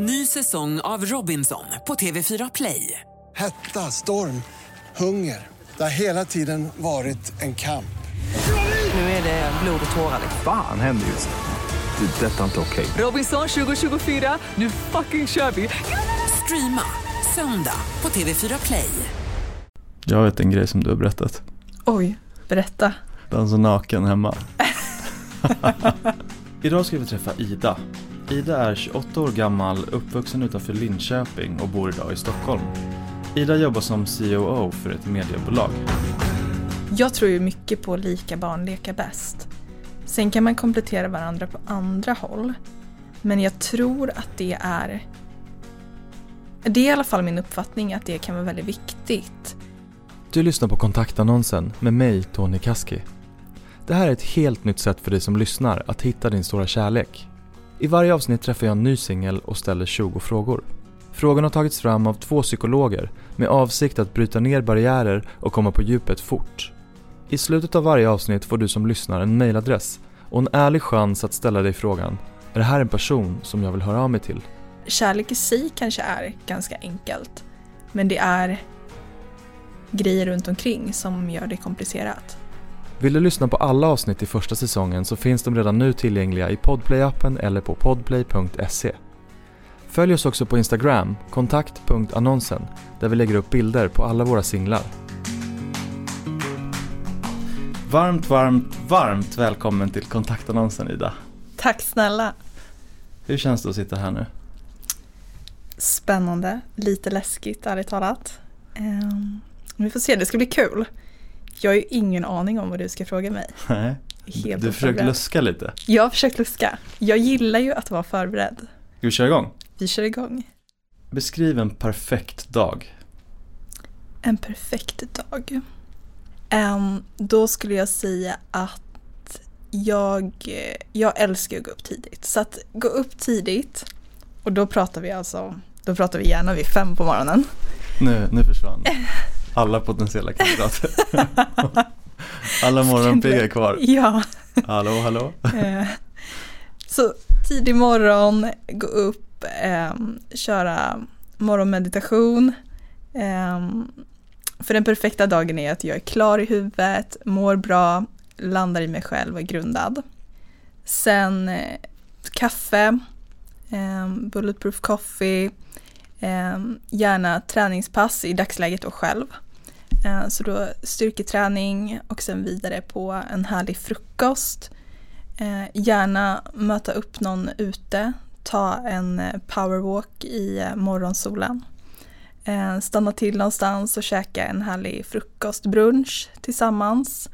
Ny säsong av Robinson på TV4 Play. Hetta, storm, hunger. Det har hela tiden varit en kamp. Nu är det blod och tårar. Fan händer just nu. Det. Detta är inte okej. Robinson 2024, nu fucking kör vi! Streama söndag på TV4 Play. Jag vet en grej som du har berättat. Oj, berätta. Dansa naken hemma. Idag ska vi träffa Ida. Ida är 28 år gammal, uppvuxen utanför Linköping och bor idag i Stockholm. Ida jobbar som COO för ett mediebolag. Jag tror ju mycket på lika barn leka bäst. Sen kan man komplettera varandra på andra håll. Men jag tror att det är... Det är i alla fall min uppfattning att det kan vara väldigt viktigt. Du lyssnar på kontaktannonsen med mig, Tony Kaski. Det här är ett helt nytt sätt för dig som lyssnar att hitta din stora kärlek. I varje avsnitt träffar jag en ny singel och ställer 20 frågor. Frågorna har tagits fram av två psykologer med avsikt att bryta ner barriärer och komma på djupet fort. I slutet av varje avsnitt får du som lyssnar en mailadress och en ärlig chans att ställa dig frågan Är det här en person som jag vill höra av mig till? Kärlek i sig kanske är ganska enkelt. Men det är grejer runt omkring som gör det komplicerat. Vill du lyssna på alla avsnitt i första säsongen så finns de redan nu tillgängliga i Podplay-appen eller på podplay.se. Följ oss också på Instagram, kontakt.annonsen, där vi lägger upp bilder på alla våra singlar. Varmt, varmt, varmt välkommen till kontaktannonsen Ida. Tack snälla! Hur känns det att sitta här nu? Spännande, lite läskigt ärligt talat. Um, vi får se, det ska bli kul. Jag har ju ingen aning om vad du ska fråga mig. Nej, Helt du försökte luska lite. Jag har försökt luska. Jag gillar ju att vara förberedd. Ska vi köra igång? Vi kör igång. Beskriv en perfekt dag. En perfekt dag. Ehm, då skulle jag säga att jag, jag älskar att gå upp tidigt. Så att gå upp tidigt och då pratar vi alltså, då pratar vi gärna vid fem på morgonen. Nu, nu försvann alla potentiella kandidater. alla morgonpigga är kvar. Ja. Hallå, hallå. Eh, Så tidig morgon, gå upp, ehm, köra morgonmeditation. Ehm, för den perfekta dagen är att jag är klar i huvudet, mår bra, landar i mig själv och är grundad. Sen eh, kaffe, ehm, bulletproof coffee, Ehm, gärna träningspass i dagsläget och själv. Eh, Så då styrketräning och sen vidare på en härlig frukost. Eh, gärna möta upp någon ute, ta en eh, powerwalk i eh, morgonsolen. Eh, stanna till någonstans och käka en härlig frukostbrunch tillsammans.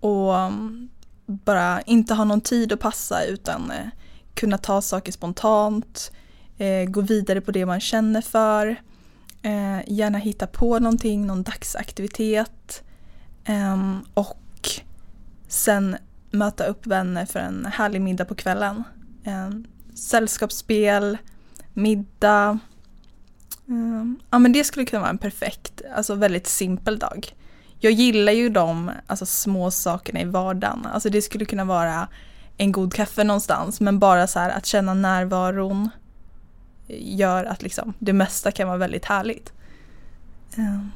Och mm, bara inte ha någon tid att passa utan eh, kunna ta saker spontant, eh, gå vidare på det man känner för. Eh, gärna hitta på någonting, någon dagsaktivitet. Ehm, och sen möta upp vänner för en härlig middag på kvällen. Ehm, sällskapsspel, middag. Ehm, ja men det skulle kunna vara en perfekt, alltså väldigt simpel dag. Jag gillar ju de alltså, små sakerna i vardagen. Alltså det skulle kunna vara en god kaffe någonstans men bara så här att känna närvaron gör att liksom det mesta kan vara väldigt härligt. Ehm,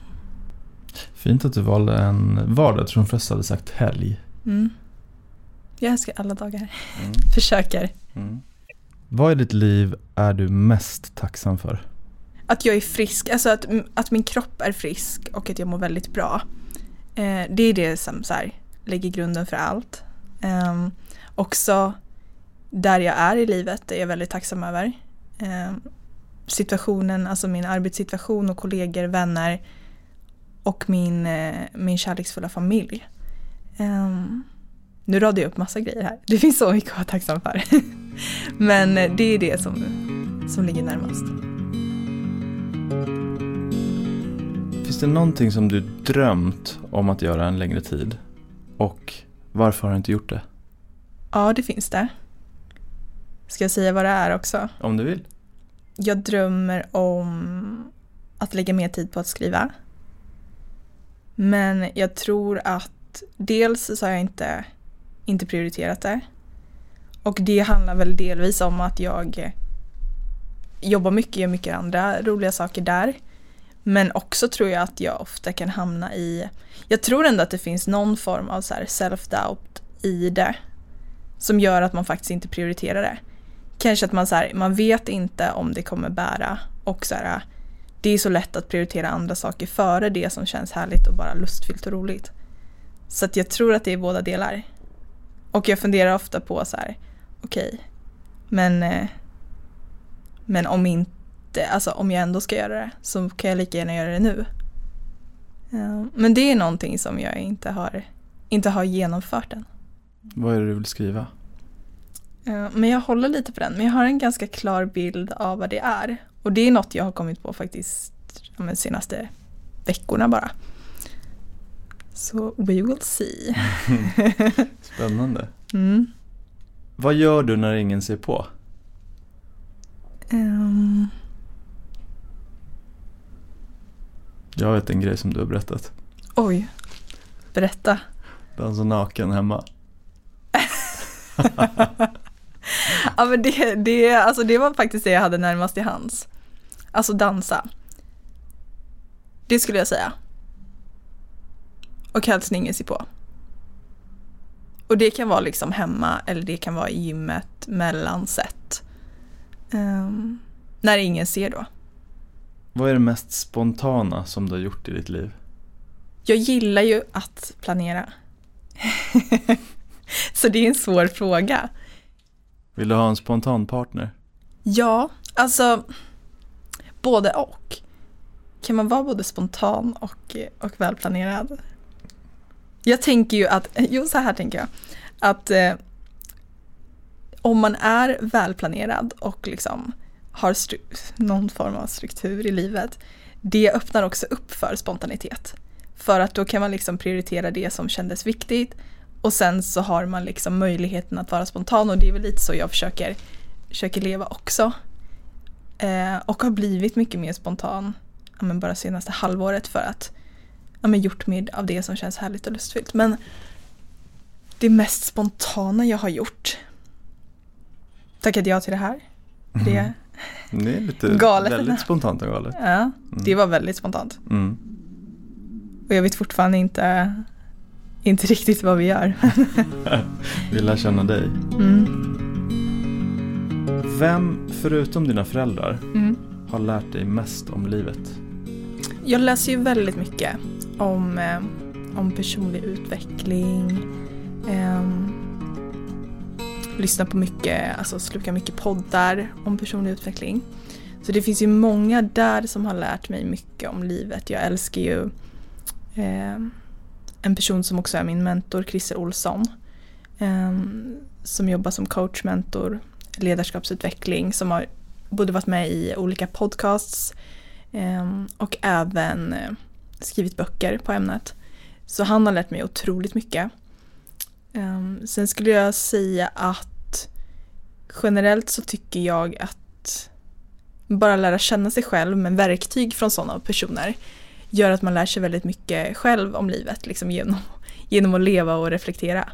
Fint att du valde en vardag. Jag tror de flesta hade sagt helg. Mm. Jag älskar alla dagar. Mm. Försöker. Mm. Vad i ditt liv är du mest tacksam för? Att jag är frisk, alltså att, att min kropp är frisk och att jag mår väldigt bra. Eh, det är det som så här, lägger grunden för allt. Eh, också där jag är i livet är jag väldigt tacksam över. Eh, situationen, alltså min arbetssituation och kollegor, vänner och min, eh, min kärleksfulla familj. Eh, nu radar jag upp massa grejer här. Det finns så mycket att vara tacksam för. Men eh, det är det som, som ligger närmast. Finns det någonting som du drömt om att göra en längre tid? Och varför har du inte gjort det? Ja, det finns det. Ska jag säga vad det är också? Om du vill. Jag drömmer om att lägga mer tid på att skriva. Men jag tror att dels så har jag inte, inte prioriterat det. Och det handlar väl delvis om att jag jobbar mycket, gör mycket andra roliga saker där. Men också tror jag att jag ofta kan hamna i, jag tror ändå att det finns någon form av self-doubt i det. Som gör att man faktiskt inte prioriterar det. Kanske att man, så här, man vet inte om det kommer bära och så här, det är så lätt att prioritera andra saker före det som känns härligt och bara lustfyllt och roligt. Så att jag tror att det är båda delar. Och jag funderar ofta på så här, okej, okay, men, eh, men om inte, alltså om jag ändå ska göra det så kan jag lika gärna göra det nu. Eh, men det är någonting som jag inte har, inte har genomfört än. Vad är det du vill skriva? Men jag håller lite på den, men jag har en ganska klar bild av vad det är. Och det är något jag har kommit på faktiskt de senaste veckorna bara. Så we will see. Spännande. Mm. Vad gör du när ingen ser på? Um... Jag vet en grej som du har berättat. Oj, berätta. Dansa naken hemma. ja men det, det, alltså det var faktiskt det jag hade närmast till hands. Alltså dansa. Det skulle jag säga. Och helst ingen ser på. Och det kan vara liksom hemma eller det kan vara i gymmet mellan set. Um, när ingen ser då. Vad är det mest spontana som du har gjort i ditt liv? Jag gillar ju att planera. Så det är en svår fråga. Vill du ha en spontan partner? Ja, alltså både och. Kan man vara både spontan och, och välplanerad? Jag tänker ju att, jo så här tänker jag, att eh, om man är välplanerad och liksom har någon form av struktur i livet, det öppnar också upp för spontanitet. För att då kan man liksom prioritera det som kändes viktigt och sen så har man liksom möjligheten att vara spontan och det är väl lite så jag försöker, försöker leva också. Eh, och har blivit mycket mer spontan ja, men bara senaste halvåret för att ja, men gjort mer av det som känns härligt och lustfyllt. Men det mest spontana jag har gjort tackade jag till det här. Det, mm. det är lite galet. väldigt spontant och galet. Ja, mm. det var väldigt spontant. Mm. Och jag vet fortfarande inte, inte riktigt vad vi gör. vi lär känna dig. Mm. Vem, förutom dina föräldrar, mm. har lärt dig mest om livet? Jag läser ju väldigt mycket om, eh, om personlig utveckling. Eh, lyssnar på mycket, alltså slukar mycket poddar om personlig utveckling. Så det finns ju många där som har lärt mig mycket om livet. Jag älskar ju eh, en person som också är min mentor, Christer Olsson. Ehm, som jobbar som coach, mentor, ledarskapsutveckling som har både varit med i olika podcasts ehm, och även eh, skrivit böcker på ämnet. Så han har lärt mig otroligt mycket. Ehm, sen skulle jag säga att generellt så tycker jag att bara lära känna sig själv med verktyg från sådana personer gör att man lär sig väldigt mycket själv om livet liksom genom, genom att leva och reflektera.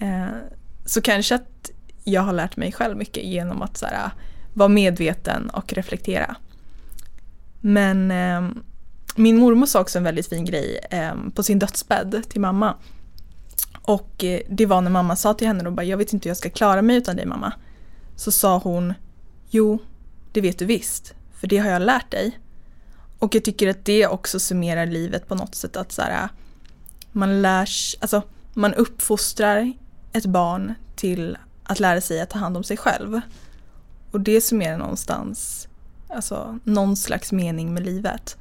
Eh, så kanske att jag har lärt mig själv mycket genom att så här, ah, vara medveten och reflektera. Men eh, min mormor sa också en väldigt fin grej eh, på sin dödsbädd till mamma. Och eh, det var när mamma sa till henne då bara, jag vet inte hur jag ska klara mig utan dig mamma. Så sa hon, jo, det vet du visst, för det har jag lärt dig. Och jag tycker att det också summerar livet på något sätt att så här, man lärs, alltså man uppfostrar ett barn till att lära sig att ta hand om sig själv. Och det summerar någonstans, alltså någon slags mening med livet.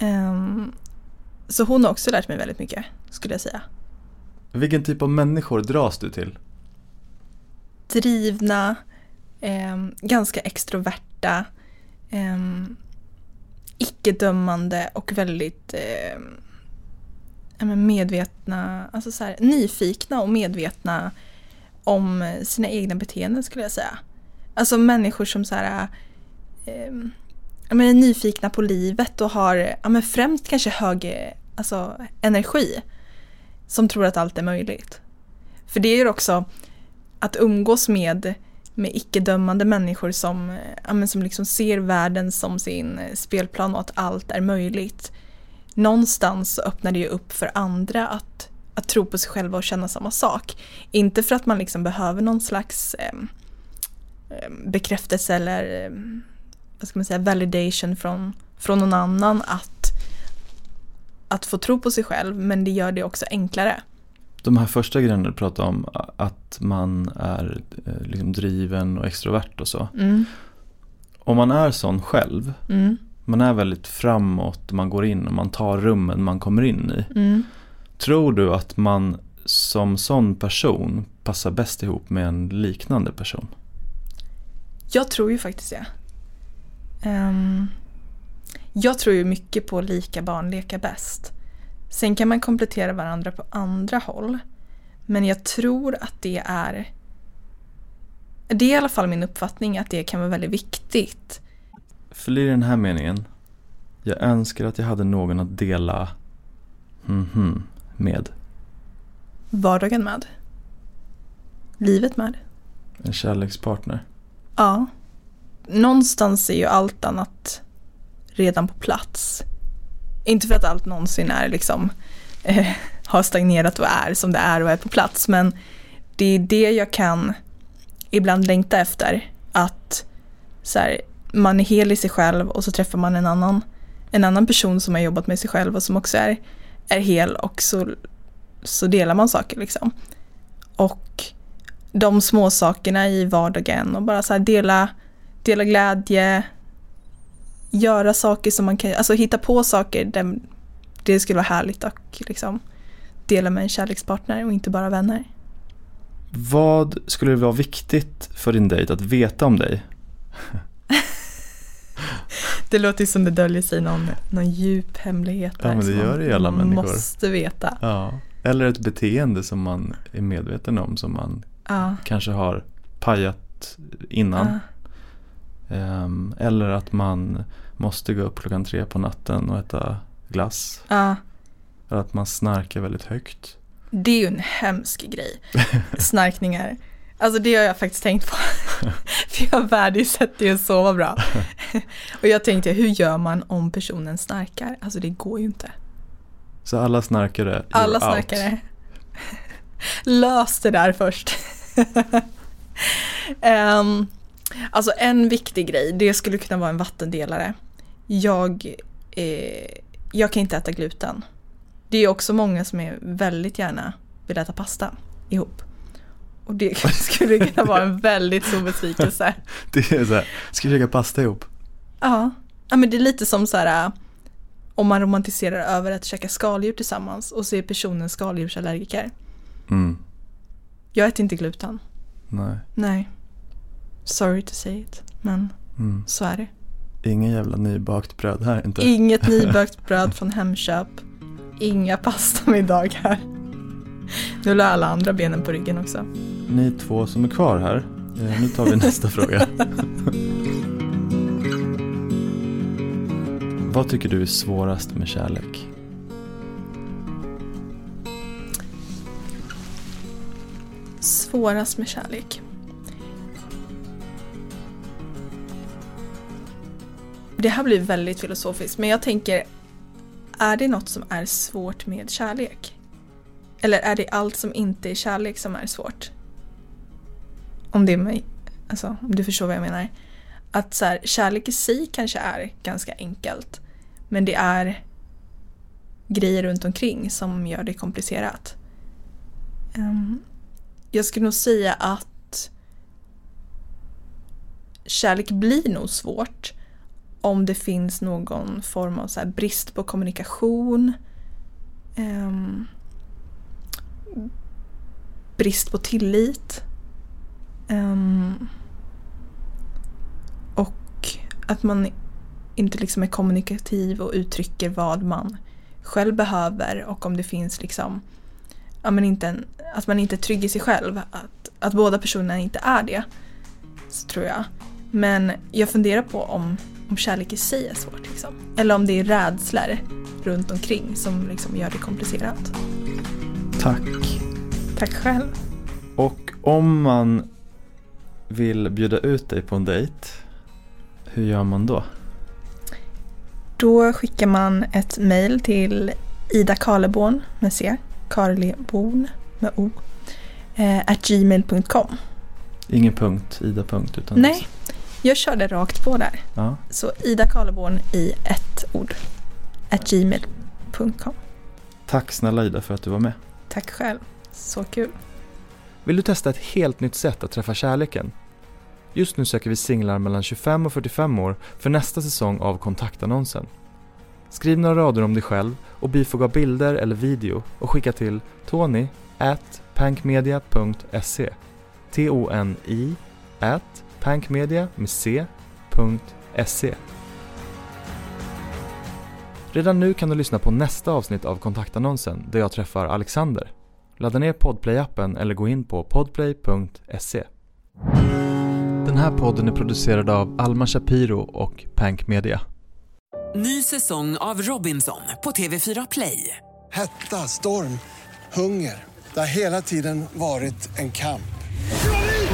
Um, så hon har också lärt mig väldigt mycket, skulle jag säga. Vilken typ av människor dras du till? Drivna, eh, ganska extroverta, eh, icke-dömande och väldigt eh, medvetna, alltså så här, nyfikna och medvetna om sina egna beteenden skulle jag säga. Alltså människor som så här, eh, men är nyfikna på livet och har ja, men främst kanske hög alltså, energi. Som tror att allt är möjligt. För det är ju också att umgås med med icke-dömande människor som, eh, ja, men som liksom ser världen som sin eh, spelplan och att allt är möjligt. Någonstans öppnar det ju upp för andra att, att tro på sig själva och känna samma sak. Inte för att man liksom behöver någon slags eh, eh, bekräftelse eller eh, vad ska man säga, validation från, från någon annan att, att få tro på sig själv men det gör det också enklare. De här första grejerna du pratade om, att man är eh, liksom driven och extrovert och så. Mm, Om man är sån själv, mm, man är väldigt framåt, man går in och man tar rummen man kommer in i. mm. Tror du att man som sån person passar bäst ihop med en liknande person? Jag tror ju faktiskt det. Ehm, jag tror ju mycket på lika barn leka bäst. Sen kan man komplettera varandra på andra håll. Men jag tror att det är det är i alla fall min uppfattning att det kan vara väldigt viktigt. För i den här meningen, jag önskar att jag hade någon att dela mhm med. Vardagen med. Livet med. En kärlekspartner. Ja. Någonstans är ju allt annat redan på plats. Inte för att allt någonsin är liksom eh, har stagnerat och är som det är och är på plats men det är det jag kan ibland längta efter. Att så här, man är hel i sig själv och så träffar man en annan, en annan person som har jobbat med sig själv och som också är, är hel och så, så delar man saker liksom. Och de små sakerna i vardagen och bara så här dela, dela glädje, göra saker som man kan, alltså hitta på saker där det skulle vara härligt och liksom dela med en kärlekspartner och inte bara vänner. Vad skulle det vara viktigt för din dejt att veta om dig? Det låter ju som det döljer sig någon, någon djup hemlighet Ja, där men det gör det i alla man människor. måste veta. Ja. Eller ett beteende som man är medveten om som man Ja, kanske har pajat innan. ja, Ehm, eller att man måste gå upp klockan tre på natten och äta glass. ja. Eller att man snarkar väldigt högt. Det är ju en hemsk grej. Snarkningar. Alltså det har jag faktiskt tänkt på. För jag värdesätter ju att sova bra. Och jag tänkte, hur gör man om personen snarkar? Alltså det går ju inte. Så alla snarkare, you're Alla out. snarkare. Lös det där först. Ehm, alltså en viktig grej, det skulle kunna vara en vattendelare. Jag, eh, jag kan inte äta gluten. Det är också många som är väldigt gärna vill äta pasta ihop. Och det skulle kunna vara en väldigt stor besvikelse. Det är så här, ska vi käka pasta ihop? Ja. ja, men det är lite som så här om man romantiserar över att käka skaldjur tillsammans och så är personen skaldjursallergiker. Mm, Jag äter inte gluten. nej. Nej. Sorry to say it, men Mm. så är det. Ingen jävla nybakt bröd här inte. Inget nybakt bröd från Hemköp. Inga pastamiddagar. Nu la alla andra benen på ryggen också. Ni två som är kvar här, eh, nu tar vi nästa fråga. Vad tycker du är svårast med kärlek? Svårast med kärlek. Det här blir väldigt filosofiskt men jag tänker Är det något som är svårt med kärlek? Eller är det allt som inte är kärlek som är svårt? Om det är mig, alltså om du förstår vad jag menar. Att så här, kärlek i sig kanske är ganska enkelt. Men det är grejer runt omkring som gör det komplicerat. Ehm, jag skulle nog säga att kärlek blir nog svårt om det finns någon form av så här brist på kommunikation. Um, brist på tillit. Um, och att man inte liksom är kommunikativ och uttrycker vad man själv behöver och om det finns liksom ja, men inte en, att man inte är trygg i sig själv. Att, att båda personerna inte är det. Så tror jag. Men jag funderar på om, om kärlek i sig är svårt. Liksom. Eller om det är rädslor runt omkring som liksom gör det komplicerat. Tack. Tack själv. Och om man vill bjuda ut dig på en dejt, hur gör man då? Då skickar man ett mail till Ida Karleborn med C, Karleborn med O, eh, at gmail.com. Ingen punkt, Ida punkt, utan... Nej, jag körde rakt på där. Ja. Så Ida Karleborn i ett ord, at gmail.com. Tack snälla Ida för att du var med. Tack själv, så kul. Vill du testa ett helt nytt sätt att träffa kärleken? Just nu söker vi singlar mellan 25 och 45 år för nästa säsong av kontaktannonsen. Skriv några rader om dig själv och bifoga bilder eller video och skicka till tony at pankmedia.se T-O-N-I at pankmedia med C.se Redan nu kan du lyssna på nästa avsnitt av kontaktannonsen där jag träffar Alexander. Ladda ner Podplay-appen eller gå in på podplay.se. Den här podden är producerad av Alma Shapiro och Pank Media. Ny säsong av Robinson på TV4 Play. Hetta, storm, hunger. Det har hela tiden varit en kamp.